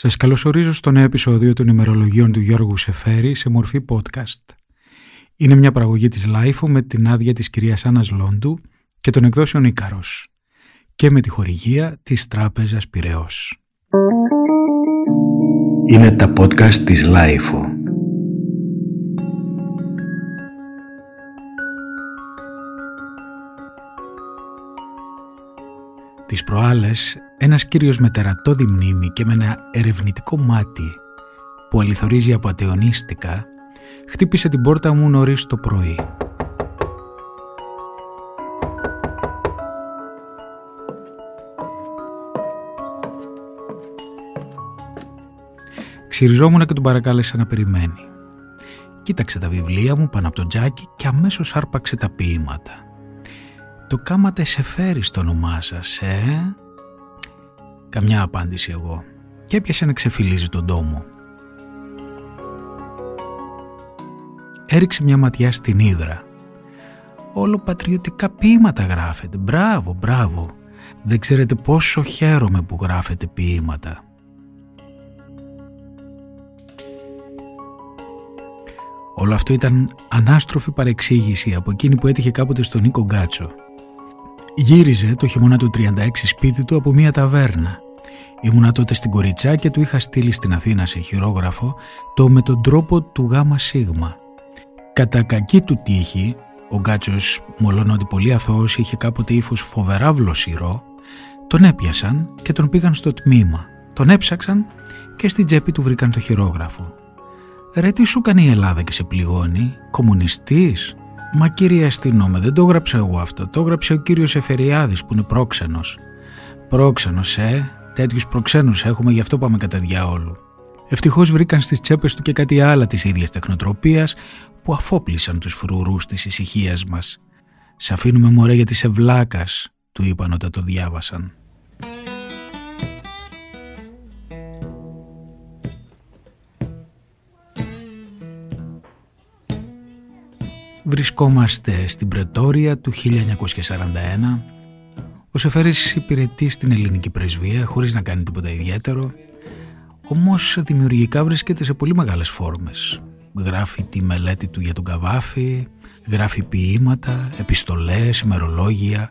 Σας καλωσορίζω στο νέο επεισόδιο των ημερολογίων του Γιώργου Σεφέρη σε μορφή podcast. Είναι μια παραγωγή της LiFO με την άδεια της κυρίας Άννας Λόντου και των εκδόσεων Ίκαρος και με τη χορηγία της Τράπεζας Πυραιός. Είναι τα podcast της LiFO. Τις προάλλες, ένας κύριος με τερατώδη μνήμη και με ένα ερευνητικό μάτι που αληθορίζει από ατεωνίστικα, χτύπησε την πόρτα μου νωρίς το πρωί. Ξυριζόμουν και τον παρακάλεσα να περιμένει. Κοίταξε τα βιβλία μου πάνω από το τζάκι και αμέσως άρπαξε τα ποίηματα. Το κάματε σε φέρει στο όνομά σας, ε; Καμιά απάντηση εγώ. Και έπιασε να ξεφυλίζει τον τόμο. Έριξε μια ματιά στην ύδρα. Όλο πατριωτικά ποίηματα γράφετε. Μπράβο, μπράβο. Δεν ξέρετε πόσο χαίρομαι που γράφετε ποίηματα. Όλο αυτό ήταν ανάστροφη παρεξήγηση από εκείνη που έτυχε κάποτε στον Νίκο Γκάτσο. Γύριζε το χειμώνα του 36 σπίτι του από μια ταβέρνα. Ήμουνα τότε στην Κοριτσά και του είχα στείλει στην Αθήνα σε χειρόγραφο το με τον τρόπο του γάμα σίγμα. Κατά κακή του τύχη, ο Γκάτσος, μολόν ότι πολύ αθώος είχε κάποτε ύφος φοβερά βλοσιρό, τον έπιασαν και τον πήγαν στο τμήμα. Τον έψαξαν και στην τσέπη του βρήκαν το χειρόγραφο. «Ρε τι σου κάνει η Ελλάδα και σε πληγώνει, κομμουνιστής» Μα κύριε αστυνόμε, δεν το έγραψα εγώ αυτό. Το έγραψε ο κύριος Εφεριάδης που είναι πρόξενος. Πρόξενος, ε. Τέτοιους προξένους έχουμε, γι' αυτό πάμε κατά διαόλου. Ευτυχώς βρήκαν στις τσέπες του και κάτι άλλα της ίδιας τεχνοτροπίας που αφόπλησαν τους φρουρούς της ησυχίας μας. «Σ' αφήνουμε μωρέ γιατί σε βλάκας», του είπαν όταν το διάβασαν. Βρισκόμαστε στην Πρετόρια του 1941. Ο Σεφέρης υπηρετεί στην ελληνική πρεσβεία χωρίς να κάνει τίποτα ιδιαίτερο, όμως δημιουργικά βρίσκεται σε πολύ μεγάλες φόρμες. Γράφει τη μελέτη του για τον Καβάφη, γράφει ποίηματα, επιστολές, ημερολόγια,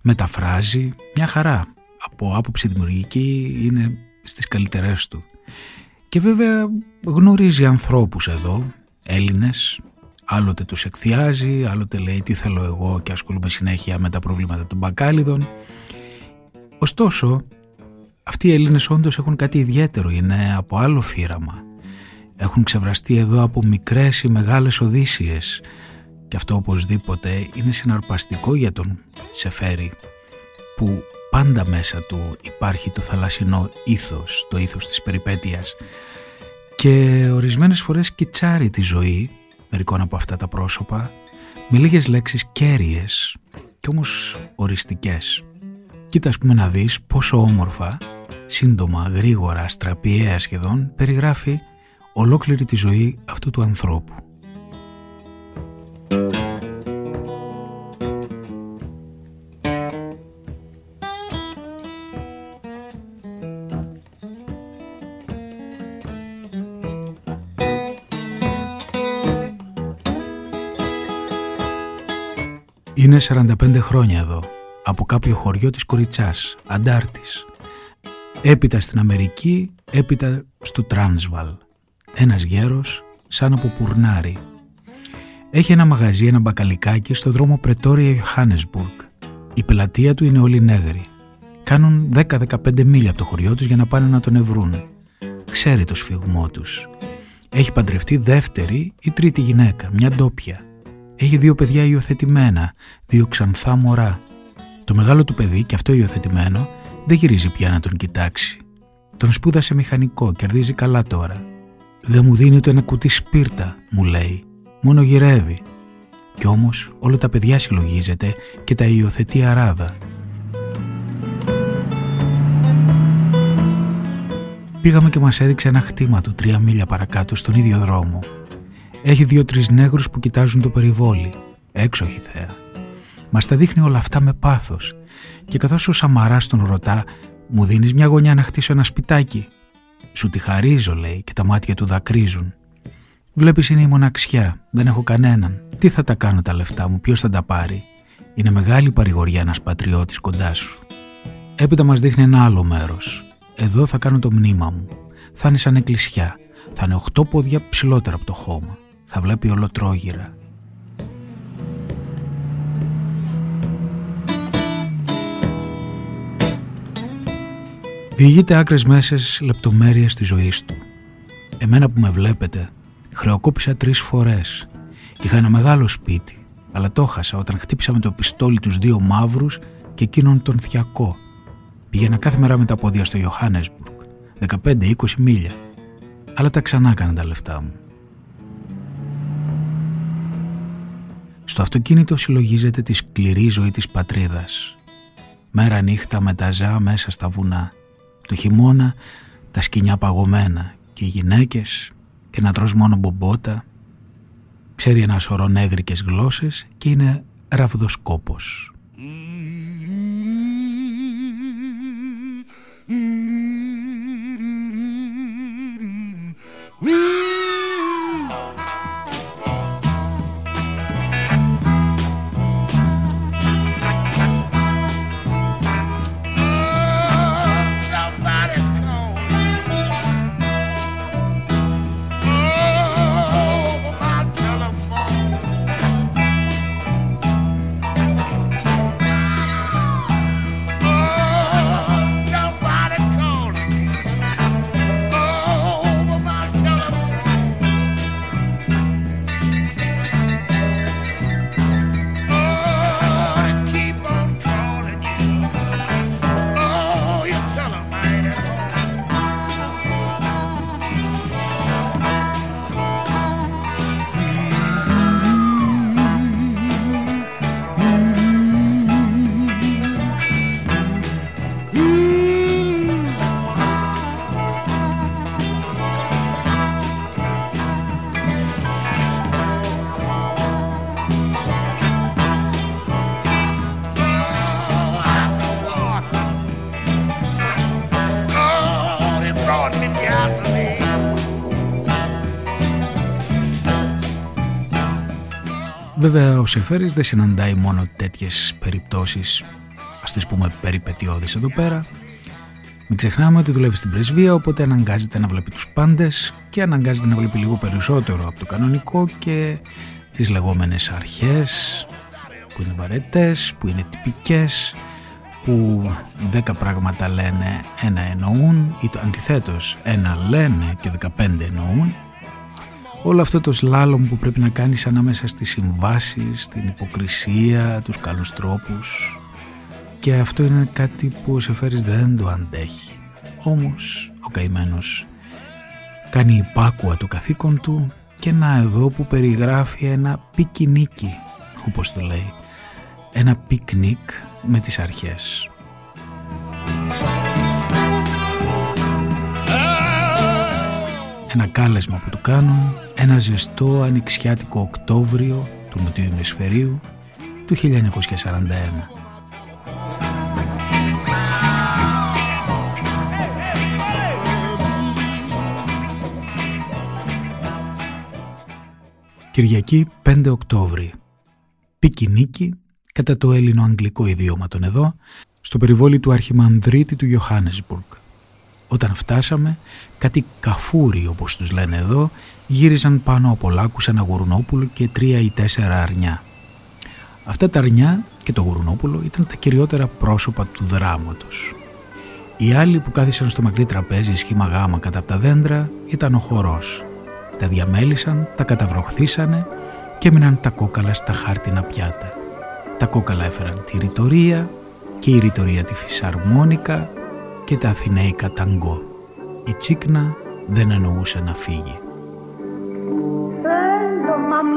μεταφράζει, μια χαρά. Από άποψη δημιουργική είναι στις καλύτερές του. Και βέβαια γνωρίζει ανθρώπους εδώ, Έλληνες, Άλλοτε τους εκθιάζει, άλλοτε λέει τι θέλω εγώ και ασχολούμαι συνέχεια με τα προβλήματα των μπακάλιδων. Ωστόσο, αυτοί οι Έλληνες όντως έχουν κάτι ιδιαίτερο, είναι από άλλο φύραμα. Έχουν ξεβραστεί εδώ από μικρές ή μεγάλες οδύσσιες και αυτό οπωσδήποτε είναι συναρπαστικό για τον Σεφέρη που πάντα μέσα του υπάρχει το θαλασσινό ήθος, το ήθος της περιπέτειας και ορισμένες φορές κιτσάρει τη ζωή μερικών από αυτά τα πρόσωπα με λίγες λέξεις κέρυες και όμως οριστικές. Κοίτα ας πούμε να δεις πόσο όμορφα, σύντομα, γρήγορα, αστραπιαία σχεδόν περιγράφει ολόκληρη τη ζωή αυτού του ανθρώπου. Είναι 45 χρόνια εδώ, από κάποιο χωριό της Κοριτσάς, Αντάρτης. Έπειτα στην Αμερική, έπειτα στο Τράνσβαλ. Ένας γέρος, σαν από πουρνάρι. Έχει ένα μαγαζί, ένα μπακαλικάκι στο δρόμο Πρετόρια Ιωάννεσμπουργκ. Η πελατεία του είναι όλοι νέγροι. Κάνουν 10-15 μίλια από το χωριό τους για να πάνε να τον ευρούν. Ξέρει το σφιγμό τους. Έχει παντρευτεί δεύτερη ή τρίτη γυναίκα, μια ντόπια. Έχει δύο παιδιά υιοθετημένα, δύο ξανθά μωρά. Το μεγάλο του παιδί, και αυτό υιοθετημένο, δεν γυρίζει πια να τον κοιτάξει. Τον σπούδασε μηχανικό, κερδίζει καλά τώρα. Δεν μου δίνει το ένα κουτί σπίρτα, μου λέει. Μόνο γυρεύει. Κι όμως όλα τα παιδιά συλλογίζεται και τα υιοθετεί αράδα. Πήγαμε και μας έδειξε ένα χτήμα του τρία μίλια παρακάτω στον ίδιο δρόμο. Έχει δύο-τρεις νέγρους που κοιτάζουν το περιβόλι. Έξοχη θέα. Μας τα δείχνει όλα αυτά με πάθος. Και καθώς ο Σαμαράς τον ρωτά, μου δίνεις μια γωνιά να χτίσω ένα σπιτάκι; Σου τη χαρίζω λέει και τα μάτια του δακρύζουν. Βλέπεις είναι η μοναξιά, δεν έχω κανέναν. Τι θα τα κάνω τα λεφτά μου, ποιος θα τα πάρει; Είναι μεγάλη παρηγοριά ένας πατριώτης κοντά σου. Έπειτα μας δείχνει ένα άλλο μέρος. Εδώ θα κάνω το μνήμα μου. Θα είναι σαν εκκλησιά. Θα είναι οχτώ πόδια ψηλότερα από το χώμα. Θα βλέπει ολοτρόγυρα. Διηγείται άκρες μέσες λεπτομέρειες της ζωής του. Εμένα που με βλέπετε, χρεοκόπησα τρεις φορές. Είχα ένα μεγάλο σπίτι, αλλά το χάσα όταν χτύπησα με το πιστόλι τους δύο μαύρους και εκείνον τον θιακό. Πήγαινα κάθε μέρα με τα πόδια στο Johannesburg, 15-20 μίλια, αλλά τα ξανά έκανα τα λεφτά μου. Στο αυτοκίνητο συλλογίζεται τη σκληρή ζωή της πατρίδας. Μέρα νύχτα με τα ζά μέσα στα βουνά. Το χειμώνα τα σκηνιά παγωμένα και οι γυναίκες και να τρως μόνο μπομπότα. Ξέρει ένα σωρό νέγρικες γλώσσες και είναι ραβδοσκόπος. Βέβαια ο Σεφέρης δεν συναντάει μόνο τέτοιες περιπτώσεις. Ας τις πούμε περιπετειώδεις εδώ πέρα. Μην ξεχνάμε ότι δουλεύει στην πρεσβεία οπότε αναγκάζεται να βλέπει τους πάντες και αναγκάζεται να βλέπει λίγο περισσότερο από το κανονικό και τις λεγόμενες αρχές που είναι βαρετές, που είναι τυπικές που δέκα πράγματα λένε ένα εννοούν ή το αντιθέτως ένα λένε και δεκαπέντε εννοούν όλο αυτό το σλάλομ που πρέπει να κάνεις ανάμεσα στις συμβάσεις, την υποκρισία, τους καλούς τρόπους και αυτό είναι κάτι που ο Σεφέρης δεν το αντέχει. Όμως ο καημένος κάνει υπάκουα το καθήκον του και να εδώ που περιγράφει ένα πικινίκι όπως το λέει ένα πικνίκ με τις αρχές. Ένα κάλεσμα που του κάνουν ένα ζεστό ανοιξιάτικο Οκτώβριο του Νοτιού Ημισφαιρίου του 1941. Κυριακή 5 Οκτώβρη. Πικινίκη κατά το έλληνο-αγγλικό ιδίωμα των εδώ, στο περιβόλι του Αρχιμανδρίτη του Ιωάννεσμπουργκ. Όταν φτάσαμε, κάτι καφούρι όπως τους λένε εδώ, γύριζαν πάνω από λάκους ένα γουρνόπουλο και τρία ή τέσσερα αρνιά. Αυτά τα αρνιά και το γουρνόπουλο ήταν τα κυριότερα πρόσωπα του δράματος. Οι άλλοι που κάθισαν στο μακρύ τραπέζι σχήμα γάμα κατά από τα δέντρα ήταν ο χορός. Τα διαμέλισαν, τα καταβροχθήσανε και έμειναν τα κόκαλα στα χάρτινα πιάτα. Τα κόκαλα έφεραν τη ρητορία και η ρητορία τη φυσαρμόνικα και τα αθηναίικα ταγκό. Η τσίκνα δεν εννοούσε να φύγει. Yo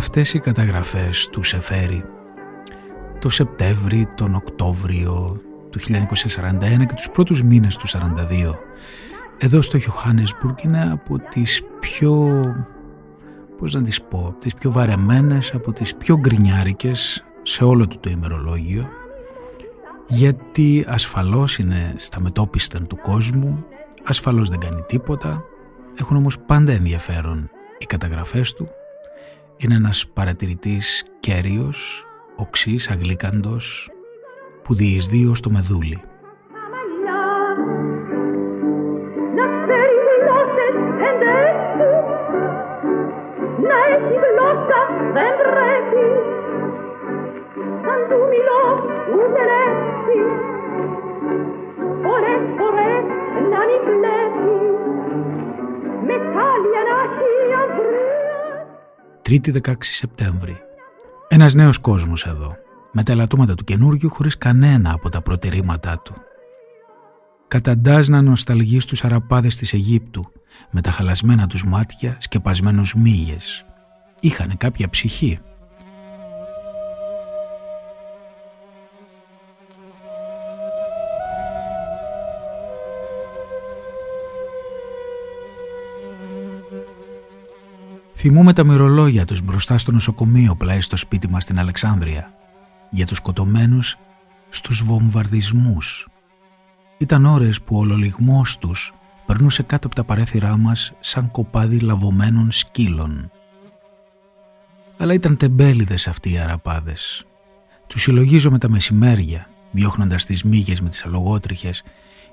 αυτές οι καταγραφές του Σεφέρη το Σεπτέμβρη, τον Οκτώβριο του 1941 και τους πρώτους μήνες του 1942 εδώ στο Johannesburg είναι από τις πιο πώς να τις πω, τις πιο βαρεμένες, από τις πιο γκρινιάρικες σε όλο του το ημερολόγιο γιατί ασφαλώς είναι στα μετόπιστα του κόσμου, ασφαλώς δεν κάνει τίποτα, έχουν όμως πάντα ενδιαφέρον οι καταγραφές του. Είναι ένας παρατηρητής κέριος, οξύς, αγλίκαντος, που διεισδύει ως το μεδούλι. Τρίτη 16 Σεπτέμβρη. Ένας νέος κόσμος εδώ, με τα ελαττώματα του καινούργιου χωρίς κανένα από τα προτερήματά του. Καταντάς να νοσταλγείς στους αραπάδες της Αιγύπτου, με τα χαλασμένα τους μάτια σκεπασμένους μύγες. Είχανε κάποια ψυχή. Θυμούμε τα μυρολόγια τους μπροστά στο νοσοκομείο πλάι στο σπίτι μας στην Αλεξάνδρεια για τους σκοτωμένους στους βομβαρδισμούς. Ήταν ώρες που ο ολολιγμός τους περνούσε κάτω από τα παρέθυρά μας σαν κοπάδι λαβωμένων σκύλων. Αλλά ήταν τεμπέληδες αυτοί οι αραπάδες. Τους συλλογίζω με τα μεσημέρια, διώχνοντας τις μύγες με τις αλογότριχες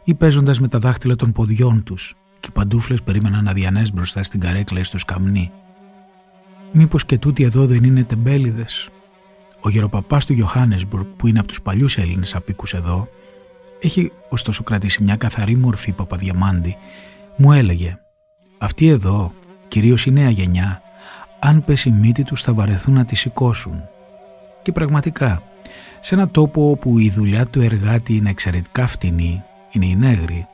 ή παίζοντας με τα δάχτυλα των ποδιών τους και οι παντούφλες περίμεναν αδιανές μπροστά στην καρέκλα ή στο σκαμνί Μήπως και τούτοι εδώ δεν είναι τεμπέληδες; Ο γεροπαπάς του Johannesburg που είναι από τους παλιούς Έλληνες απίκους εδώ έχει ωστόσο κρατήσει μια καθαρή μορφή παπαδιαμάντη μου έλεγε «Αυτοί εδώ, κυρίως η νέα γενιά, αν πέσει μύτη τους θα βαρεθούν να τη σηκώσουν». Και πραγματικά, σε ένα τόπο όπου η δουλειά του εργάτη είναι εξαιρετικά φτηνή, είναι η νέγρη,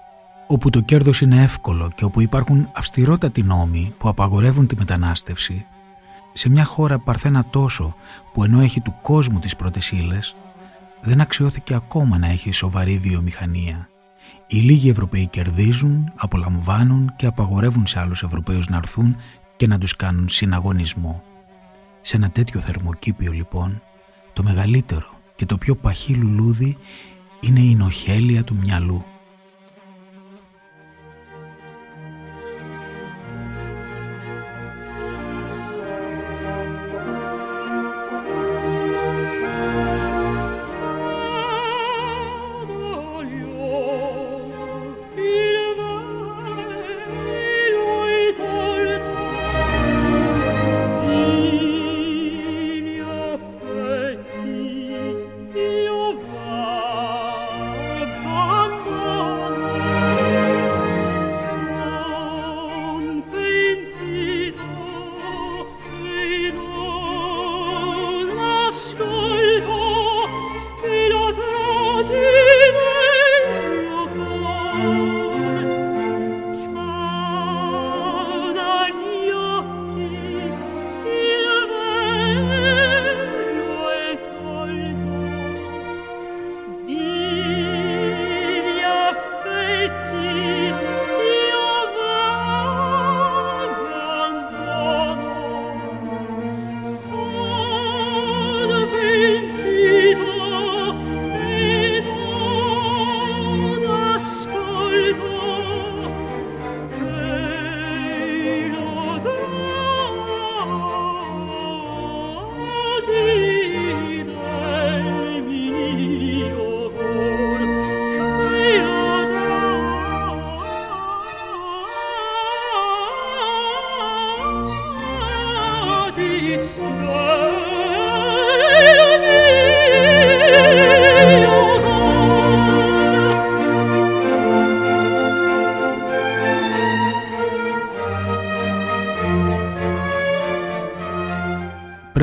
όπου το κέρδος είναι εύκολο και όπου υπάρχουν αυστηρότατοι νόμοι που απαγορεύουν τη μετανάστευση, σε μια χώρα παρθένα τόσο που ενώ έχει του κόσμου τις πρώτες ύλες, δεν αξιώθηκε ακόμα να έχει σοβαρή βιομηχανία. Οι λίγοι Ευρωπαίοι κερδίζουν, απολαμβάνουν και απαγορεύουν σε άλλους Ευρωπαίους να έρθουν και να τους κάνουν συναγωνισμό. Σε ένα τέτοιο θερμοκήπιο λοιπόν, το μεγαλύτερο και το πιο παχύ λουλούδι είναι η νοχέλια του μυαλού.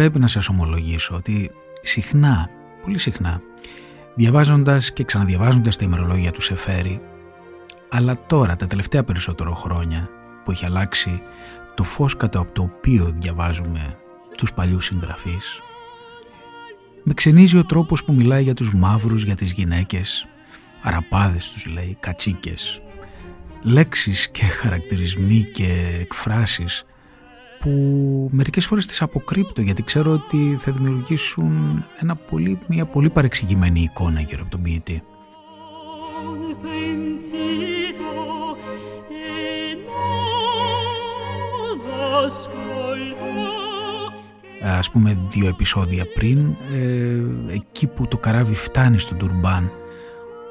Πρέπει να σας ομολογήσω ότι συχνά, πολύ συχνά, διαβάζοντας και ξαναδιαβάζοντας τα ημερολόγια του Σεφέρη, αλλά τώρα τα τελευταία περισσότερο χρόνια που έχει αλλάξει το φως κατά από το οποίο διαβάζουμε τους παλιούς συγγραφείς. Με ξενίζει ο τρόπος που μιλάει για τους μαύρους, για τις γυναίκες, αραπάδες τους λέει, κατσίκες. Λέξεις και χαρακτηρισμοί και εκφράσεις που μερικές φορές τις αποκρύπτω γιατί ξέρω ότι θα δημιουργήσουν ένα πολύ, μια πολύ παρεξηγημένη εικόνα γύρω από τον ποιητή. ας πούμε δύο επεισόδια πριν ε, εκεί που το καράβι φτάνει στον Τουρμπάν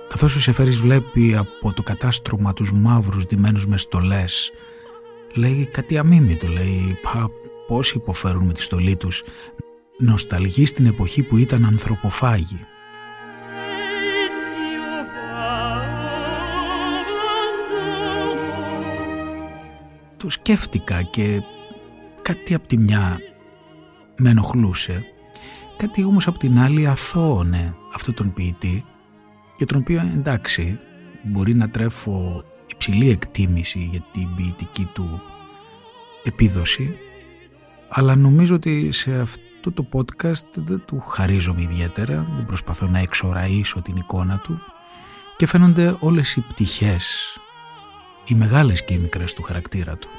καθώς ο Σεφέρης βλέπει από το κατάστρωμα τους μαύρους ντυμένους με στολές λέει κάτι αμήμητο λέει πα, πώς υποφέρουν με τη στολή τους. Νοσταλγεί στην εποχή που ήταν ανθρωποφάγοι το σκέφτηκα και κάτι από τη μια με ενοχλούσε, κάτι όμως από την άλλη αθώωνε αυτό τον ποιητή για τον οποίο εντάξει μπορεί να τρέφω υψηλή εκτίμηση για την ποιητική του επίδοση αλλά νομίζω ότι σε αυτό το podcast δεν του χαρίζομαι ιδιαίτερα, δεν προσπαθώ να εξοραίσω την εικόνα του και φαίνονται όλες οι πτυχές, οι μεγάλες και οι μικρές του χαρακτήρα του.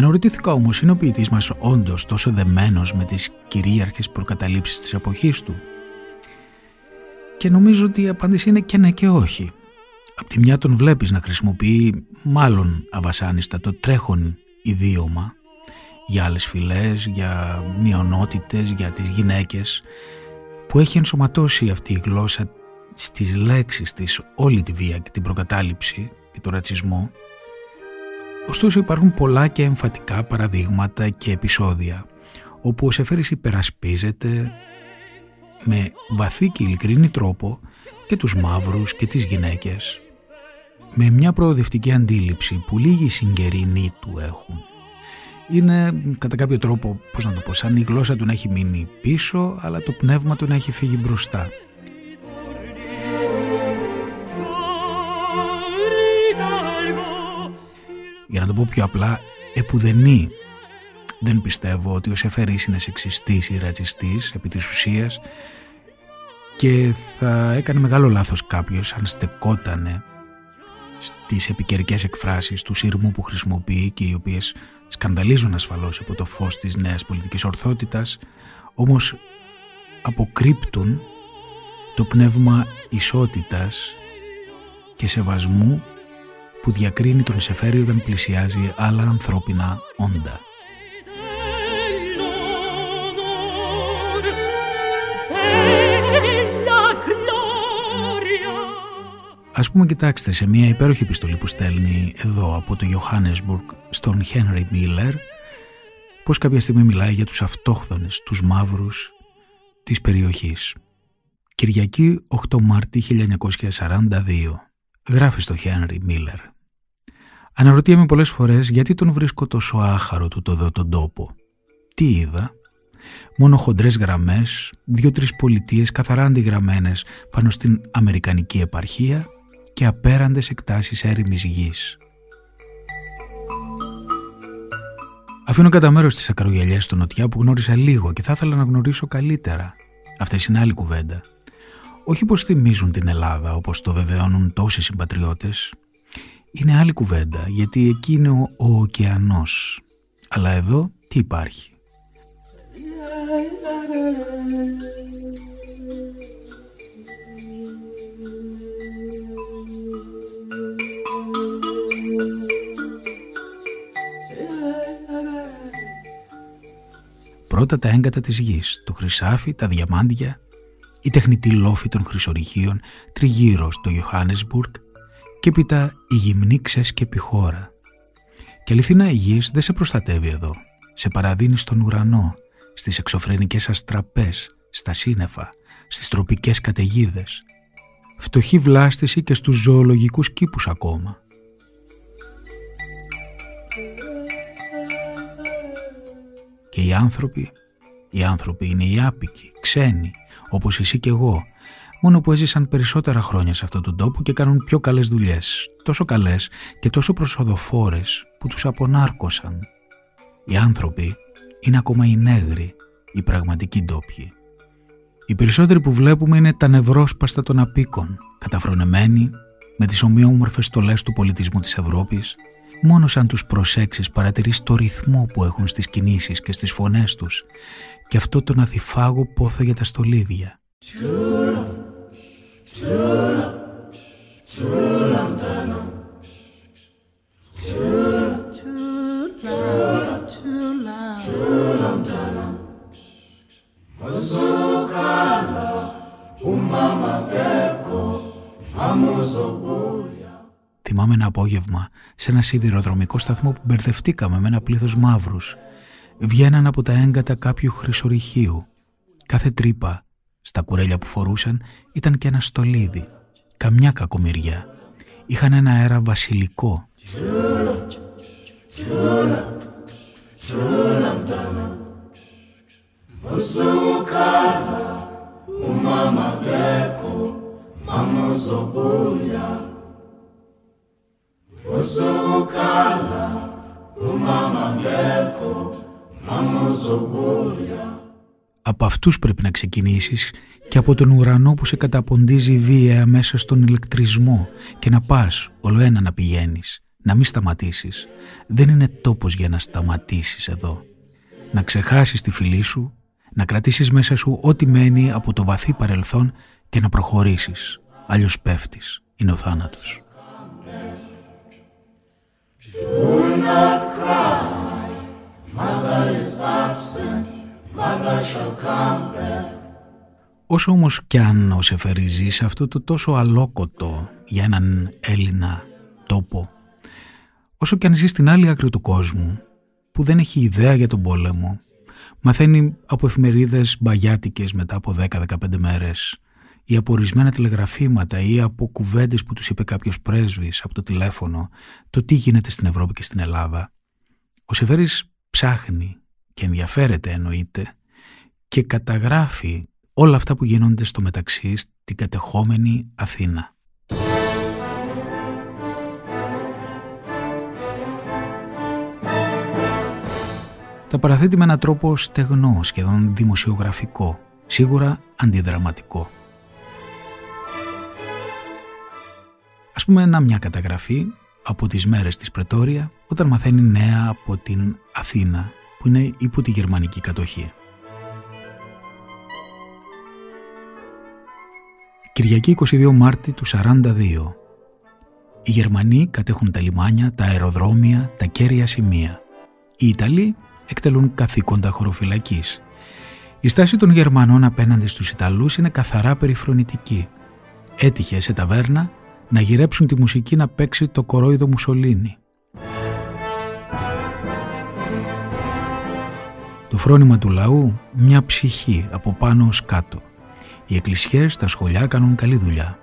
Αναρωτήθηκα όμως, είναι ο ποιητής μας όντως τόσο δεμένος με τις κυρίαρχες προκαταλήψεις της εποχής του; Και νομίζω ότι η απάντηση είναι και ναι και όχι. Απ' τη μια τον βλέπεις να χρησιμοποιεί μάλλον αβασάνιστα το τρέχον ιδίωμα για άλλες φυλές, για μειονότητες, για τις γυναίκες που έχει ενσωματώσει αυτή η γλώσσα στις λέξεις της όλη τη βία και την προκατάληψη και τον ρατσισμό Ωστόσο υπάρχουν πολλά και εμφατικά παραδείγματα και επεισόδια όπου ο Σεφέρης υπερασπίζεται με βαθύ και ειλικρινή τρόπο και τους μαύρους και τις γυναίκες με μια προοδευτική αντίληψη που λίγοι συγκερινοί του έχουν. Είναι κατά κάποιο τρόπο, πώς να το πω, σαν η γλώσσα του να έχει μείνει πίσω αλλά το πνεύμα του να έχει φύγει μπροστά. Για να το πω πιο απλά, επουδενή. Δεν πιστεύω ότι ο Σεφέρης είναι σεξιστής ή ρατσιστής επί της ουσίας και θα έκανε μεγάλο λάθος κάποιος αν στεκότανε στις επικαιρικές εκφράσεις του σύρμου που χρησιμοποιεί και οι οποίες σκανδαλίζουν ασφαλώς από το φως της νέας πολιτικής ορθότητας όμως αποκρύπτουν το πνεύμα ισότητας και σεβασμού που διακρίνει τον Σεφέρι όταν πλησιάζει άλλα ανθρώπινα όντα. Ας πούμε κοιτάξτε σε μια υπέροχη επιστολή που στέλνει εδώ από το Johannesburg στον Henry Miller πως κάποια στιγμή μιλάει για τους αυτόχθονες, τους μαύρους της περιοχής. Κυριακή 8 Μάρτη 1942 γράφει στο Henry Miller Αναρωτιέμαι πολλές φορές γιατί τον βρίσκω τόσο άχαρο του το δω τον τόπο. Τι είδα, μόνο χοντρές γραμμές, δύο-τρεις πολιτείες καθαρά αντιγραμμένες πάνω στην Αμερικανική επαρχία και απέραντες εκτάσεις έρημης γης. Αφήνω κατά μέρος τις ακρογελιές στο νοτιά που γνώρισα λίγο και θα ήθελα να γνωρίσω καλύτερα. Αυτές είναι άλλη κουβέντα. Όχι πως θυμίζουν την Ελλάδα όπως το βεβαιώνουν τόσοι συμπατριώτες, είναι άλλη κουβέντα γιατί εκεί είναι ο, ο ωκεανός. Αλλά εδώ τι υπάρχει; Πρώτα τα έγκατα της γης, το χρυσάφι, τα διαμάντια, η τεχνητή λόφη των χρυσορυχείων τριγύρω στο Johannesburg και έπειτα η γυμνή ξέσκεπη χώρα. Και αληθινά η γης δεν σε προστατεύει εδώ. Σε παραδίνει στον ουρανό, στις εξωφρενικές αστραπές, στα σύννεφα, στις τροπικές καταιγίδες. Φτωχή βλάστηση και στους ζωολογικούς κήπους ακόμα. Και οι άνθρωποι, οι άνθρωποι είναι οι άπικοι, ξένοι, όπως εσύ και εγώ, μόνο που έζησαν περισσότερα χρόνια σε αυτόν τον τόπο και κάνουν πιο καλές δουλειές, τόσο καλές και τόσο προσοδοφόρες που τους απονάρκωσαν. Οι άνθρωποι είναι ακόμα οι νέγροι, οι πραγματικοί ντόπιοι. Οι περισσότεροι που βλέπουμε είναι τα νευρόσπαστα των απίκων, καταφρονεμένοι με τις ομοιόμορφες στολές του πολιτισμού της Ευρώπης, μόνο σαν τους προσέξεις παρατηρείς το ρυθμό που έχουν στις κινήσεις και στις φωνές τους και αυτό τον αθυφάγο πόθο για τα στολίδια. Θυμάμαι ένα απόγευμα σε ένα σιδηροδρομικό σταθμό που μπερδευτήκαμε με ένα πλήθος μαύρους. Βγαίναν από τα έγκατα κάποιου χρυσορυχείου. Κάθε τρύπα στα κουρέλια που φορούσαν ήταν και ένα στολίδι. Καμιά κακομοιριά. Είχαν ένα αέρα βασιλικό. Από αυτούς πρέπει να ξεκινήσεις και από τον ουρανό που σε καταποντίζει βία μέσα στον ηλεκτρισμό και να πας όλο ένα να πηγαίνεις, να μην σταματήσεις. Δεν είναι τόπος για να σταματήσεις εδώ. Να ξεχάσεις τη φυλή σου, να κρατήσεις μέσα σου ό,τι μένει από το βαθύ παρελθόν και να προχωρήσεις. Αλλιώς πέφτεις. Είναι ο θάνατος. Όσο όμως κι αν ο Σεφερή σε αυτό το τόσο αλόκοτο για έναν Έλληνα τόπο, όσο κι αν ζει στην άλλη άκρη του κόσμου, που δεν έχει ιδέα για τον πόλεμο, μαθαίνει από εφημερίδες μπαγιάτικες μετά από 10-15 μέρες ή από ορισμένα τηλεγραφήματα ή από κουβέντες που τους είπε κάποιος πρέσβης από το τηλέφωνο το τι γίνεται στην Ευρώπη και στην Ελλάδα. Ο Σεφέρης ψάχνει και ενδιαφέρεται εννοείται και καταγράφει όλα αυτά που γίνονται στο μεταξύ στην κατεχόμενη Αθήνα. Τα παραθέτει με έναν τρόπο στεγνό, σχεδόν δημοσιογραφικό, σίγουρα αντιδραματικό. Ας πούμε να μια καταγραφή από τις μέρες της Πρετόρια όταν μαθαίνει νέα από την Αθήνα που είναι υπό τη γερμανική κατοχή. Κυριακή 22 Μάρτη του 42. Οι Γερμανοί κατέχουν τα λιμάνια, τα αεροδρόμια, τα κέρια σημεία. Οι Ιταλοί εκτελούν καθήκοντα χωροφυλακής. Η στάση των Γερμανών απέναντι στους Ιταλούς είναι καθαρά περιφρονητική. Έτυχε σε ταβέρνα να γυρέψουν τη μουσική να παίξει το κορόιδο Μουσολίνη. Το φρόνημα του λαού μια ψυχή από πάνω ως κάτω. Οι εκκλησιές στα σχολιά κάνουν καλή δουλειά.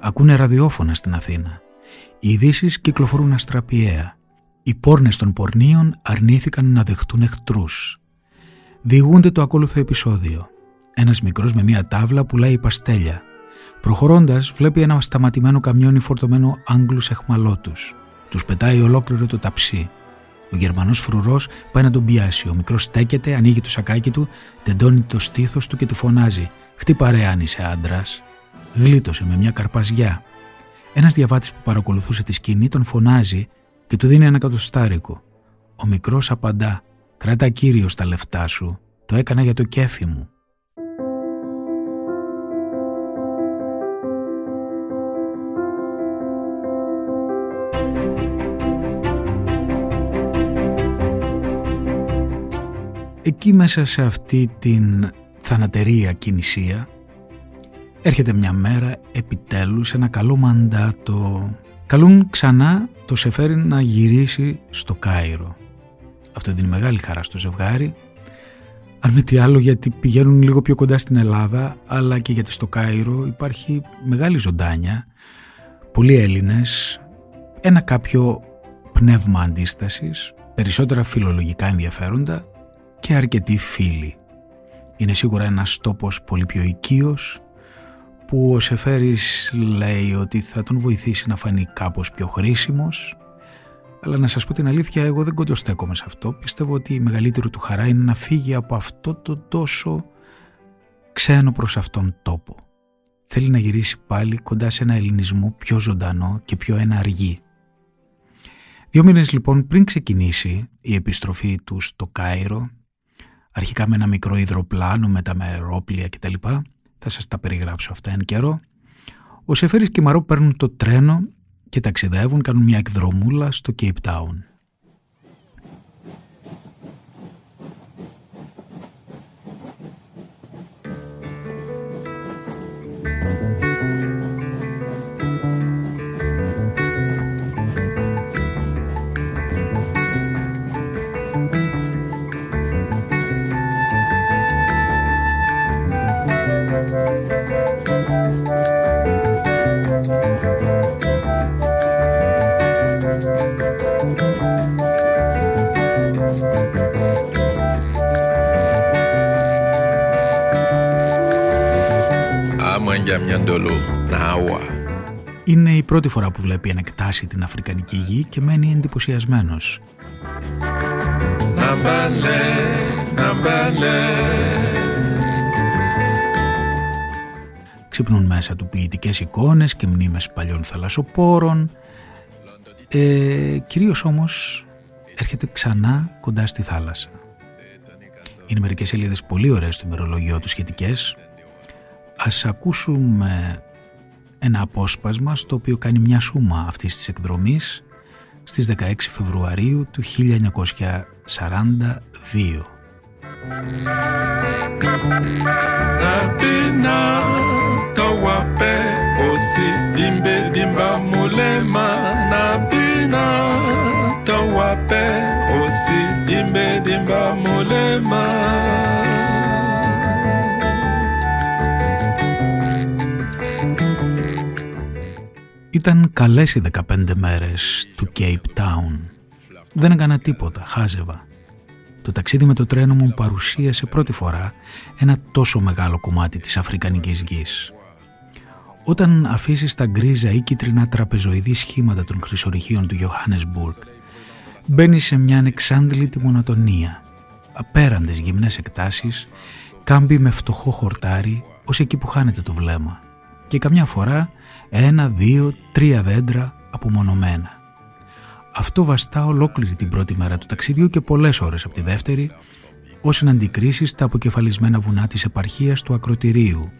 Ακούνε ραδιόφωνα στην Αθήνα. Οι ειδήσεις κυκλοφορούν αστραπιαία. Οι πόρνες των πορνίων αρνήθηκαν να δεχτούν εχθρούς. Διηγούνται το ακόλουθο επεισόδιο. Ένας μικρός με μια τάβλα πουλάει παστέλια. Προχωρώντας βλέπει ένα σταματημένο καμιόνι φορτωμένο Άγγλους εχμαλώτους. Τους πετάει ολόκληρο το ταψί. Ο Γερμανός φρουρός πάει να τον πιάσει. Ο μικρός στέκεται, ανοίγει το σακάκι του, τεντώνει το στήθος του και του φωνάζει: Χτύπα ρε αν είσαι άντρας. Γλίτωσε με μια καρπαζιά. Ένας διαβάτης που παρακολουθούσε τη σκηνή τον φωνάζει και του δίνει ένα κατοστάρικο. Ο μικρός απαντά: Κράτα κύριος τα λεφτά σου. Το έκανα για το κέφι μου. Εκεί μέσα σε αυτή την θανατερία κινησία έρχεται μια μέρα επιτέλους ένα καλό μαντάτο. Καλούν ξανά το Σεφέρι να γυρίσει στο Κάιρο. Αυτό δίνει μεγάλη χαρά στο ζευγάρι. Αν με τι άλλο γιατί πηγαίνουν λίγο πιο κοντά στην Ελλάδα αλλά και γιατί στο Κάιρο υπάρχει μεγάλη ζωντάνια, πολλοί Έλληνες, ένα κάποιο πνεύμα αντίστασης, περισσότερα φιλολογικά ενδιαφέροντα και αρκετοί φίλοι. Είναι σίγουρα ένας τόπος πολύ πιο οικείος, που ο Σεφέρης λέει ότι θα τον βοηθήσει να φανεί κάπως πιο χρήσιμος. Αλλά να σας πω την αλήθεια εγώ δεν κοντοστέκομαι σε αυτό. Πιστεύω ότι η μεγαλύτερη του χαρά είναι να φύγει από αυτό το τόσο ξένο προς αυτόν τόπο. Θέλει να γυρίσει πάλι κοντά σε ένα ελληνισμό πιο ζωντανό και πιο εναργή. Δύο μήνες λοιπόν πριν ξεκινήσει η επιστροφή του στο Κάιρο αρχικά με ένα μικρό υδροπλάνο, μετά με αερόπλια κτλ. Θα σας τα περιγράψω αυτά εν καιρό. Ο Σεφέρης και η Μαρό παίρνουν το τρένο και ταξιδεύουν, κάνουν μια εκδρομούλα στο Cape Town. Πρώτη φορά που βλέπει ανεκτάσει την Αφρικανική γη και μένει εντυπωσιασμένος. Ξυπνούν μέσα του ποιητικές εικόνες και μνήμες παλιών θαλασσοπόρων. Ε, κυρίως όμως έρχεται ξανά κοντά στη θάλασσα. Είναι μερικές σελίδες πολύ ωραίες στο ημερολογιό του σχετικές Ας ακούσουμε ένα απόσπασμα στο οποίο κάνει μια σούμα αυτής της εκδρομής στις 16 Φεβρουαρίου του 1942. Ήταν καλές οι 15 μέρες του Cape Town. Δεν έκανα τίποτα, χάζευα. Το ταξίδι με το τρένο μου παρουσίασε πρώτη φορά ένα τόσο μεγάλο κομμάτι της Αφρικανικής γης. Όταν αφήσεις τα γκρίζα ή κίτρινα τραπεζοειδή σχήματα των χρυσορυχείων του Johannesburg, μπαίνεις σε μια ανεξάντλητη μονοτονία, απέραντες γυμνές εκτάσεις, κάμπι με φτωχό χορτάρι ως εκεί που χάνεται το βλέμμα και καμιά φορά ένα, δύο, τρία δέντρα απομονωμένα. Αυτό βαστά ολόκληρη την πρώτη μέρα του ταξιδιού και πολλές ώρες από τη δεύτερη, ως να αντικρίσεις τα αποκεφαλισμένα βουνά της επαρχίας του ακροτηρίου.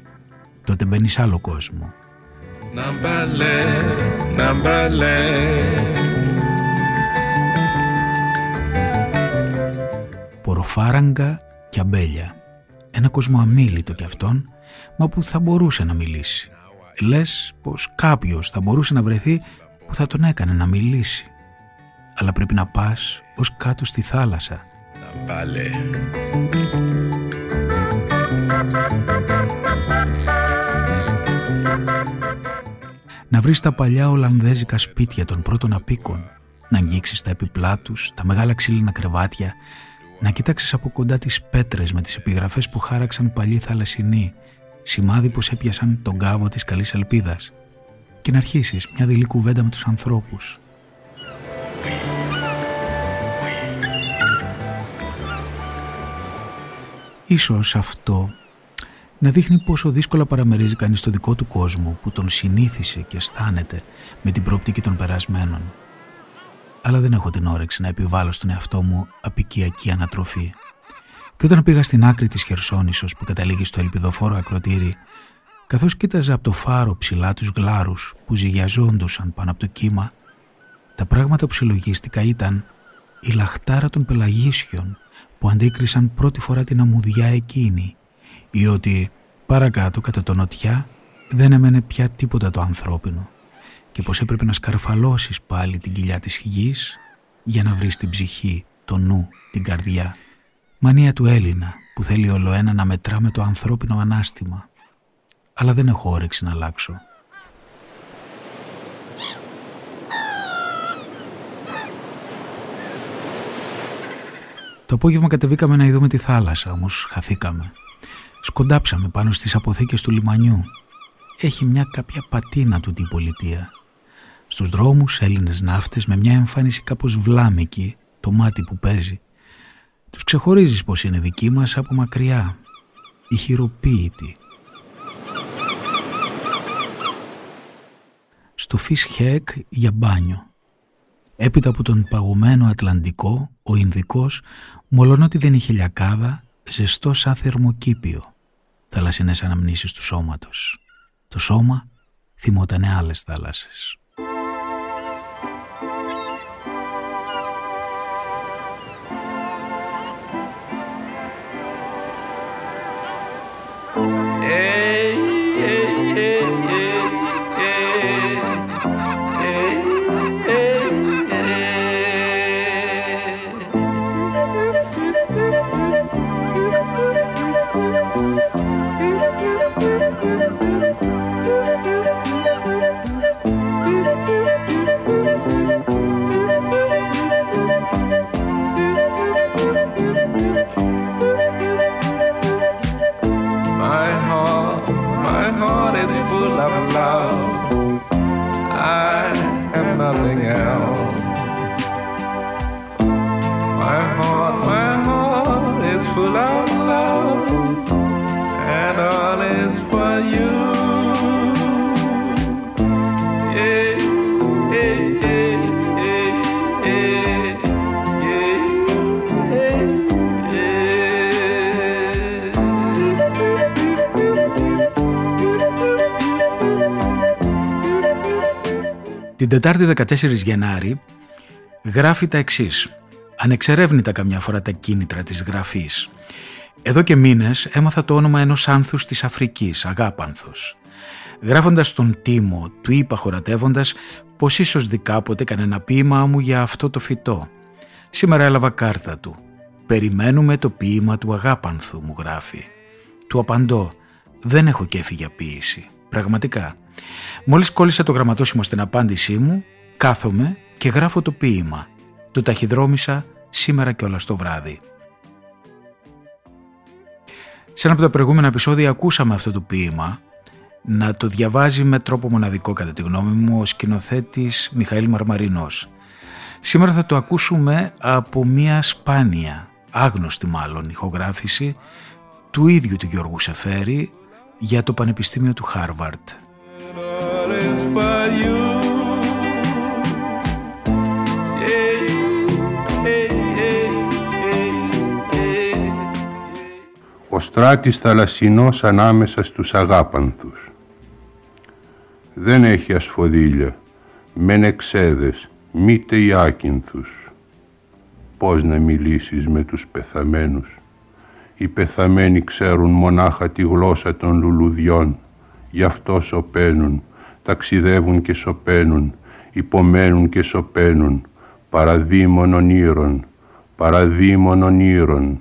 Τότε μπαίνει άλλο κόσμο. Ναμπαλέ, ναμπαλέ. Ποροφάραγγα και αμπέλια. Ένα κόσμο αμήλυτο κι αυτόν, μα που θα μπορούσε να μιλήσει λες πως κάποιος θα μπορούσε να βρεθεί που θα τον έκανε να μιλήσει. Αλλά πρέπει να πας ως κάτω στη θάλασσα. Να βρεις τα παλιά Ολλανδέζικα σπίτια των πρώτων απίκων, να αγγίξεις τα επιπλά τους, τα μεγάλα ξύλινα κρεβάτια, να κοιτάξεις από κοντά τις πέτρες με τις επιγραφές που χάραξαν παλιοί θαλασσινοί, σημάδι πως έπιασαν τον κάβο της καλής ελπίδας και να αρχίσεις μια δειλή κουβέντα με τους ανθρώπους. Ίσως αυτό να δείχνει πόσο δύσκολα παραμερίζει κανείς το δικό του κόσμο που τον συνήθισε και αισθάνεται με την προοπτική των περασμένων. Αλλά δεν έχω την όρεξη να επιβάλλω στον εαυτό μου απικιακή ανατροφή. Και όταν πήγα στην άκρη της Χερσόνησος που καταλήγει στο ελπιδοφόρο ακροτήρι, καθώς κοίταζα από το φάρο ψηλά τους γλάρους που ζυγιαζόντουσαν πάνω από το κύμα, τα πράγματα που συλλογίστηκα ήταν η λαχτάρα των πελαγίσιων που αντίκρισαν πρώτη φορά την αμμουδιά εκείνη ή ότι παρακάτω κατά το νοτιά δεν έμενε πια τίποτα το ανθρώπινο και πως έπρεπε να σκαρφαλώσεις πάλι την κοιλιά της γης για να βρεις την ψυχή, το νου, την καρδιά Μανία του Έλληνα που θέλει ολοένα να μετρά με το ανθρώπινο ανάστημα. Αλλά δεν έχω όρεξη να αλλάξω. Το απόγευμα κατεβήκαμε να ειδούμε τη θάλασσα, όμως χαθήκαμε. Σκοντάψαμε πάνω στις αποθήκες του λιμανιού. έχει μια κάποια πατίνα του η πολιτεία. Στους δρόμους Έλληνες ναύτες με μια εμφάνιση κάπως βλάμικη, το μάτι που παίζει. Τους ξεχωρίζεις πως είναι δικοί μας από μακριά, ηχηροποίητοι. Στο Φις για μπάνιο. Έπειτα από τον παγωμένο Ατλαντικό, ο Ινδικός, μολονότι δεν είχε λιακάδα, ζεστό σαν θερμοκήπιο. Θαλασσινές αναμνήσεις του σώματος. Το σώμα θυμότανε άλλες θάλασσες. Την Τετάρτη 14 Γενάρη γράφει τα εξής. Ανεξερεύνητα καμιά φορά τα κίνητρα της γραφής. Εδώ και μήνες έμαθα το όνομα ενός άνθους της Αφρικής, Αγάπανθος. Γράφοντας τον Τίμο, του είπα χωρατεύοντας πως ίσως δει κάποτε κανένα ποίημα μου για αυτό το φυτό. Σήμερα έλαβα κάρτα του. Περιμένουμε το ποίημα του Αγάπανθου, μου γράφει. Του απαντώ, δεν έχω κέφι για ποίηση. Πραγματικά. Μόλις κόλλησα το γραμματόσημο στην απάντησή μου, κάθομαι και γράφω το ποίημα. Το ταχυδρόμησα σήμερα και όλα το βράδυ. Σε ένα από τα προηγούμενα επεισόδια ακούσαμε αυτό το ποίημα να το διαβάζει με τρόπο μοναδικό κατά τη γνώμη μου ο σκηνοθέτης Μιχαήλ Μαρμαρινός. Σήμερα θα το ακούσουμε από μια σπάνια, άγνωστη μάλλον ηχογράφηση του ίδιου του Γιώργου Σεφέρη για το Πανεπιστήμιο του Χάρβαρτ. Ο στράτης θαλασσινός ανάμεσα στους αγάπανθους. Δεν έχει ασφοδίλια, μεν εξέδες, μήτε οι άκυνθους. Πώς να μιλήσεις με τους πεθαμένους; Οι πεθαμένοι ξέρουν μονάχα τη γλώσσα των λουλουδιών γι' αυτό σωπαίνουν, ταξιδεύουν και σωπαίνουν, υπομένουν και σωπαίνουν, παραδείμων ονείρων, παραδείμων ονείρων.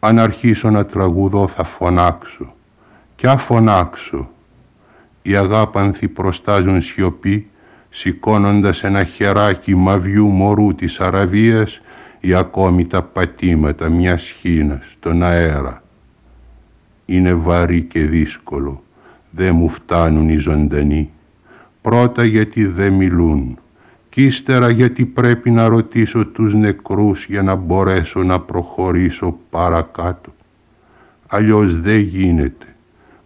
Αν αρχίσω να τραγουδώ θα φωνάξω, κι αφωνάξω. Οι αγάπανθοι προστάζουν σιωπή, σηκώνοντας ένα χεράκι μαβιού μωρού της Αραβίας ή ακόμη τα πατήματα μιας χίνας στον αέρα είναι βαρύ και δύσκολο. Δεν μου φτάνουν οι ζωντανοί. Πρώτα γιατί δεν μιλούν. Κι ύστερα γιατί πρέπει να ρωτήσω τους νεκρούς για να μπορέσω να προχωρήσω παρακάτω. Αλλιώς δεν γίνεται.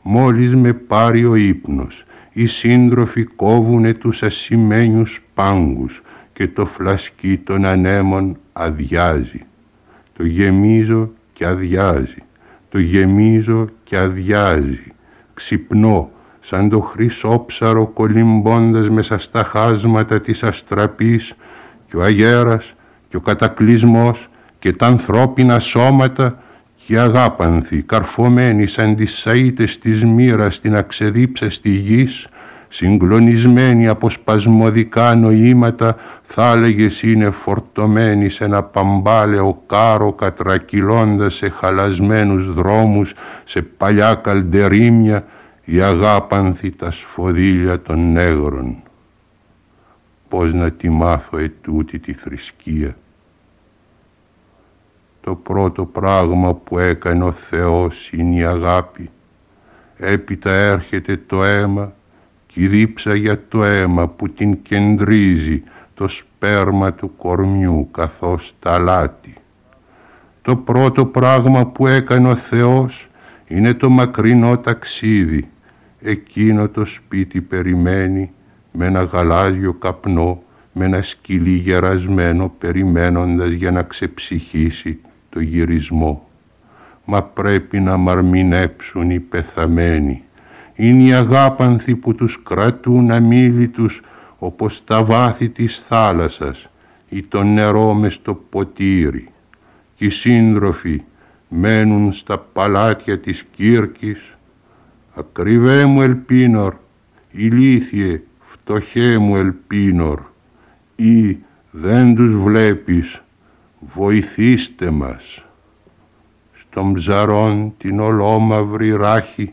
Μόλις με πάρει ο ύπνος, οι σύντροφοι κόβουνε τους ασημένιους πάγκους και το φλασκί των ανέμων αδειάζει. Το γεμίζω και αδειάζει το γεμίζω και αδειάζει, ξυπνώ σαν το χρυσόψαρο κολυμπώντας μέσα στα χάσματα της αστραπής και ο αγέρας και ο κατακλυσμός και τα ανθρώπινα σώματα και οι αγάπανθοι καρφωμένοι σαν τις σαΐτες της μοίρας στην αξεδίψαστη γης συγκλονισμένοι από σπασμωδικά νοήματα θα έλεγες είναι φορτωμένοι σε ένα παμπάλαιο κάρο κατρακυλώντας σε χαλασμένους δρόμους, σε παλιά καλντερίμια η αγάπανθη τα σφοδίλια των νέγρων. Πώς να τη μάθω ετούτη τη θρησκεία; Το πρώτο πράγμα που έκανε ο Θεός είναι η αγάπη έπειτα έρχεται το αίμα και η δίψα για το αίμα που την κεντρίζει το σπέρμα του κορμιού καθώς τα λάτι. Το πρώτο πράγμα που έκανε ο Θεός είναι το μακρινό ταξίδι. Εκείνο το σπίτι περιμένει με ένα γαλάζιο καπνό, με ένα σκυλί γερασμένο περιμένοντας για να ξεψυχήσει το γυρισμό. Μα πρέπει να μαρμινέψουν οι πεθαμένοι. Είναι οι αγάπανθοι που τους κρατούν αμήλυτους όπως τα βάθη της θάλασσας ή το νερό μες στο ποτήρι. Και οι σύντροφοι μένουν στα παλάτια της Κύρκης. Ακριβέ μου Ελπίνορ, ηλίθιε, φτωχέ μου Ελπίνορ, ή δεν τους βλέπεις, βοηθήστε μας. Στον ψαρόν την ολόμαυρη ράχη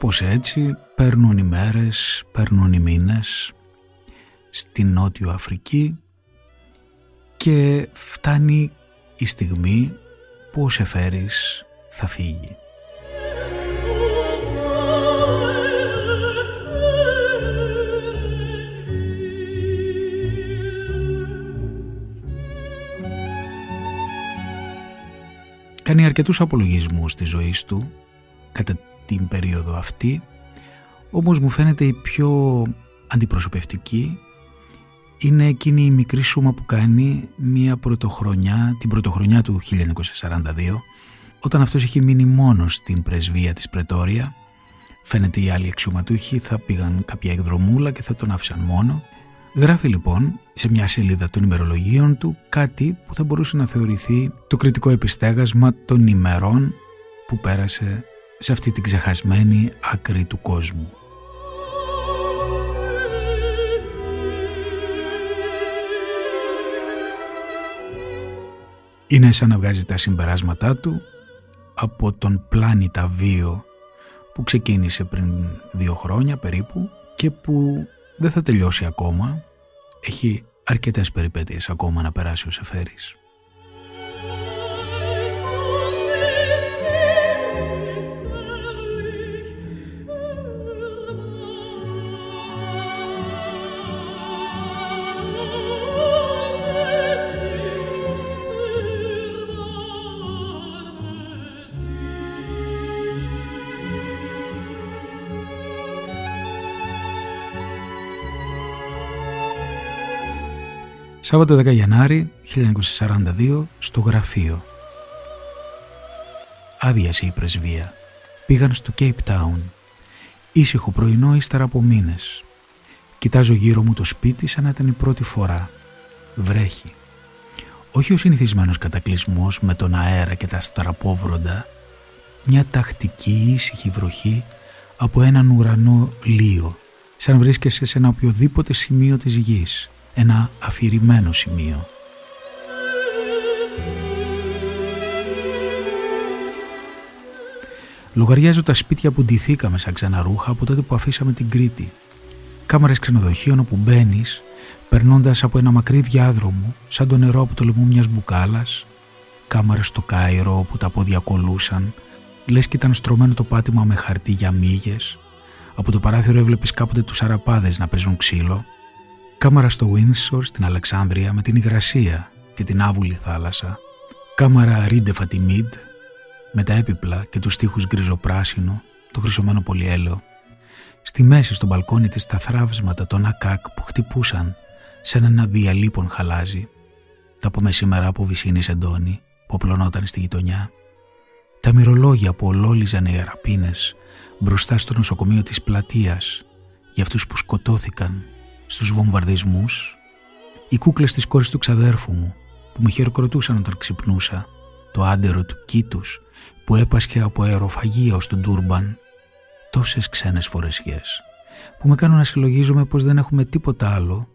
Κάπως έτσι παίρνουν οι μέρες, παίρνουν οι μήνες στη Νότιο Αφρική και φτάνει η στιγμή που ο Σεφέρης θα φύγει. Κάνει αρκετούς απολογισμούς στη ζωή του κατά την περίοδο αυτή όμως μου φαίνεται η πιο αντιπροσωπευτική. Είναι εκείνη η μικρή σούμα που κάνει μια πρωτοχρονιά, την πρωτοχρονιά του 1942 όταν αυτός είχε μείνει μόνος στην πρεσβεία της Πρετόρια. Φαίνεται οι άλλοι αξιωματούχοι θα πήγαν κάποια εκδρομούλα και θα τον άφησαν μόνο. Γράφει λοιπόν σε μια σελίδα των ημερολογίων του κάτι που θα μπορούσε να θεωρηθεί το κριτικό επιστέγασμα των ημερών που πέρασε σε αυτή την ξεχασμένη άκρη του κόσμου. Είναι σαν να βγάζει τα συμπεράσματά του από τον πλάνητα βίο που ξεκίνησε πριν δύο χρόνια περίπου και που δεν θα τελειώσει ακόμα. Έχει αρκετές περιπέτειες ακόμα να περάσει ο Σεφέρης. Σάββατο 10 Γενάρη 1942 στο γραφείο. Άδειασε η πρεσβεία. Πήγαν στο Cape Town. Ήσυχο πρωινό ύστερα από μήνες. Κοιτάζω γύρω μου το σπίτι σαν να ήταν η πρώτη φορά. Βρέχει. Όχι ο συνηθισμένος κατακλυσμός με τον αέρα και τα στραπόβροντα. Μια τακτική ήσυχη βροχή από έναν ουρανό λίο. Σαν βρίσκεσαι σε ένα οποιοδήποτε σημείο της γης ένα αφηρημένο σημείο. Λογαριάζω τα σπίτια που ντυθήκαμε σαν ξαναρούχα από τότε που αφήσαμε την Κρήτη. Κάμαρες ξενοδοχείων όπου μπαίνεις, περνώντας από ένα μακρύ διάδρομο, σαν το νερό από το λαιμό μιας μπουκάλας. Κάμαρες στο Κάιρο όπου τα πόδια κολούσαν, λες και ήταν στρωμένο το πάτημα με χαρτί για μύγες. Από το παράθυρο έβλεπες κάποτε τους αραπάδες να παίζουν ξύλο Κάμαρα στο Windsor στην Αλεξάνδρεια με την υγρασία και την άβουλη θάλασσα. Κάμαρα Ρίντε Φατιμίντ με τα έπιπλα και τους στίχους γκριζοπράσινο, το χρυσωμένο πολυέλαιο. Στη μέση στο μπαλκόνι της τα θράβσματα των ακάκ που χτυπούσαν σε ένα διαλείπων χαλάζι. Τα από μεσήμερα που βυσίνη εντόνι που απλωνόταν στη γειτονιά. Τα μυρολόγια που ολόλιζαν οι αραπίνες μπροστά στο νοσοκομείο της πλατείας για αυτούς που σκοτώθηκαν στους βομβαρδισμούς, οι κούκλες της κόρης του ξαδέρφου μου που με χειροκροτούσαν όταν ξυπνούσα, το άντερο του κήτους που έπασχε από αεροφαγία ως τον Τούρμπαν, τόσες ξένες φορεσιές που με κάνουν να συλλογίζομαι πως δεν έχουμε τίποτα άλλο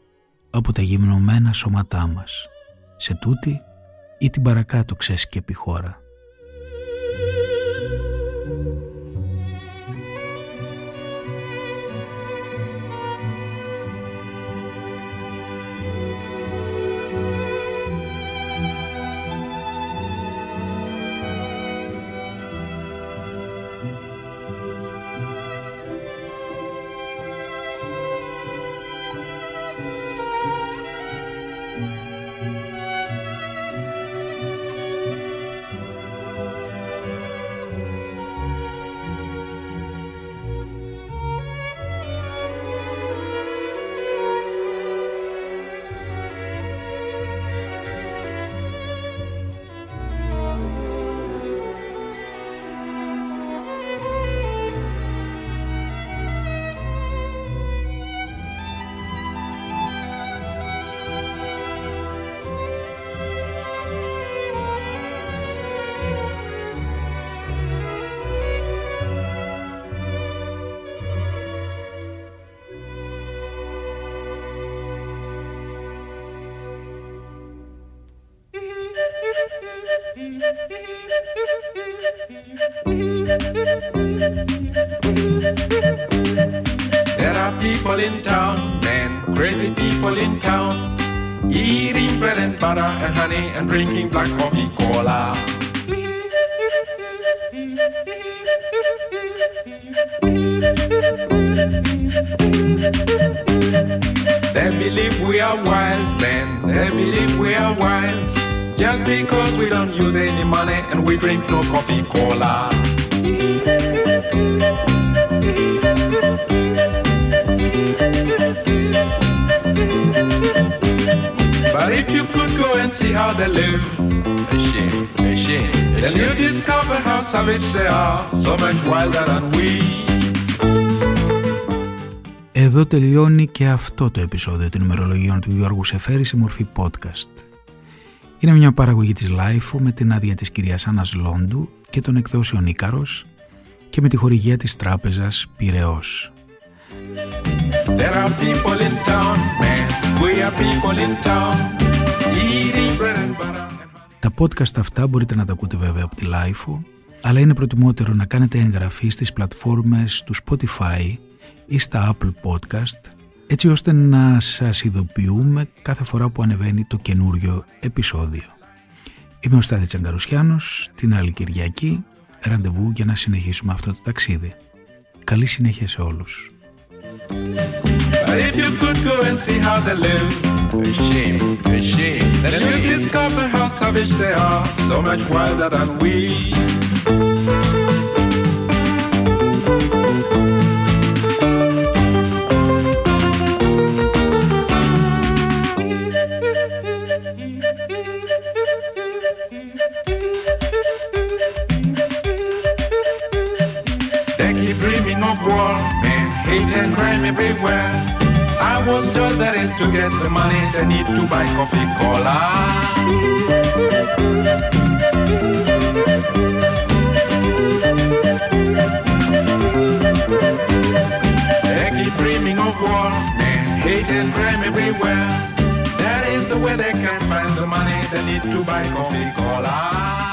από τα γυμνωμένα σώματά μας, σε τούτη ή την παρακάτω ξέσκεπη χώρα. People in town, men, crazy people in town, eating bread and butter and honey and drinking black coffee cola. They believe we are wild men, they believe we are wild. Just because we don't use any money and we drink no coffee cola. You could go and see how they live, machine, machine, then you discover how savage they are, so much wilder than we. Εδώ τελειώνει και αυτό το επεισόδιο των ημερολογίων του Γιώργου Σεφέρη σε μορφή podcast. Είναι μια παραγωγή της LIFO με την άδεια της κυρίας Άννας Λόντου και των εκδόσεων Ίκαρος και με τη χορηγία της τράπεζας Πυραιός. Τα podcast αυτά μπορείτε να τα ακούτε βέβαια από τη LIFO, αλλά είναι προτιμότερο να κάνετε εγγραφή στις πλατφόρμες του Spotify ή στα Apple Podcast, έτσι ώστε να σας ειδοποιούμε κάθε φορά που ανεβαίνει το καινούριο επεισόδιο. Είμαι ο Στάθης Τσαγκαρουσιάνος, την άλλη Κυριακή, ραντεβού για να συνεχίσουμε αυτό το ταξίδι. Καλή συνέχεια σε όλους. But if you could go and see how they live, a shame, a shame. Then you'd discover how savage they are, so much wilder than we. Crime everywhere. I was told that is to get the money they need to buy coffee cola. They keep dreaming of war and hate and crime everywhere. That is the way they can find the money they need to buy coffee cola.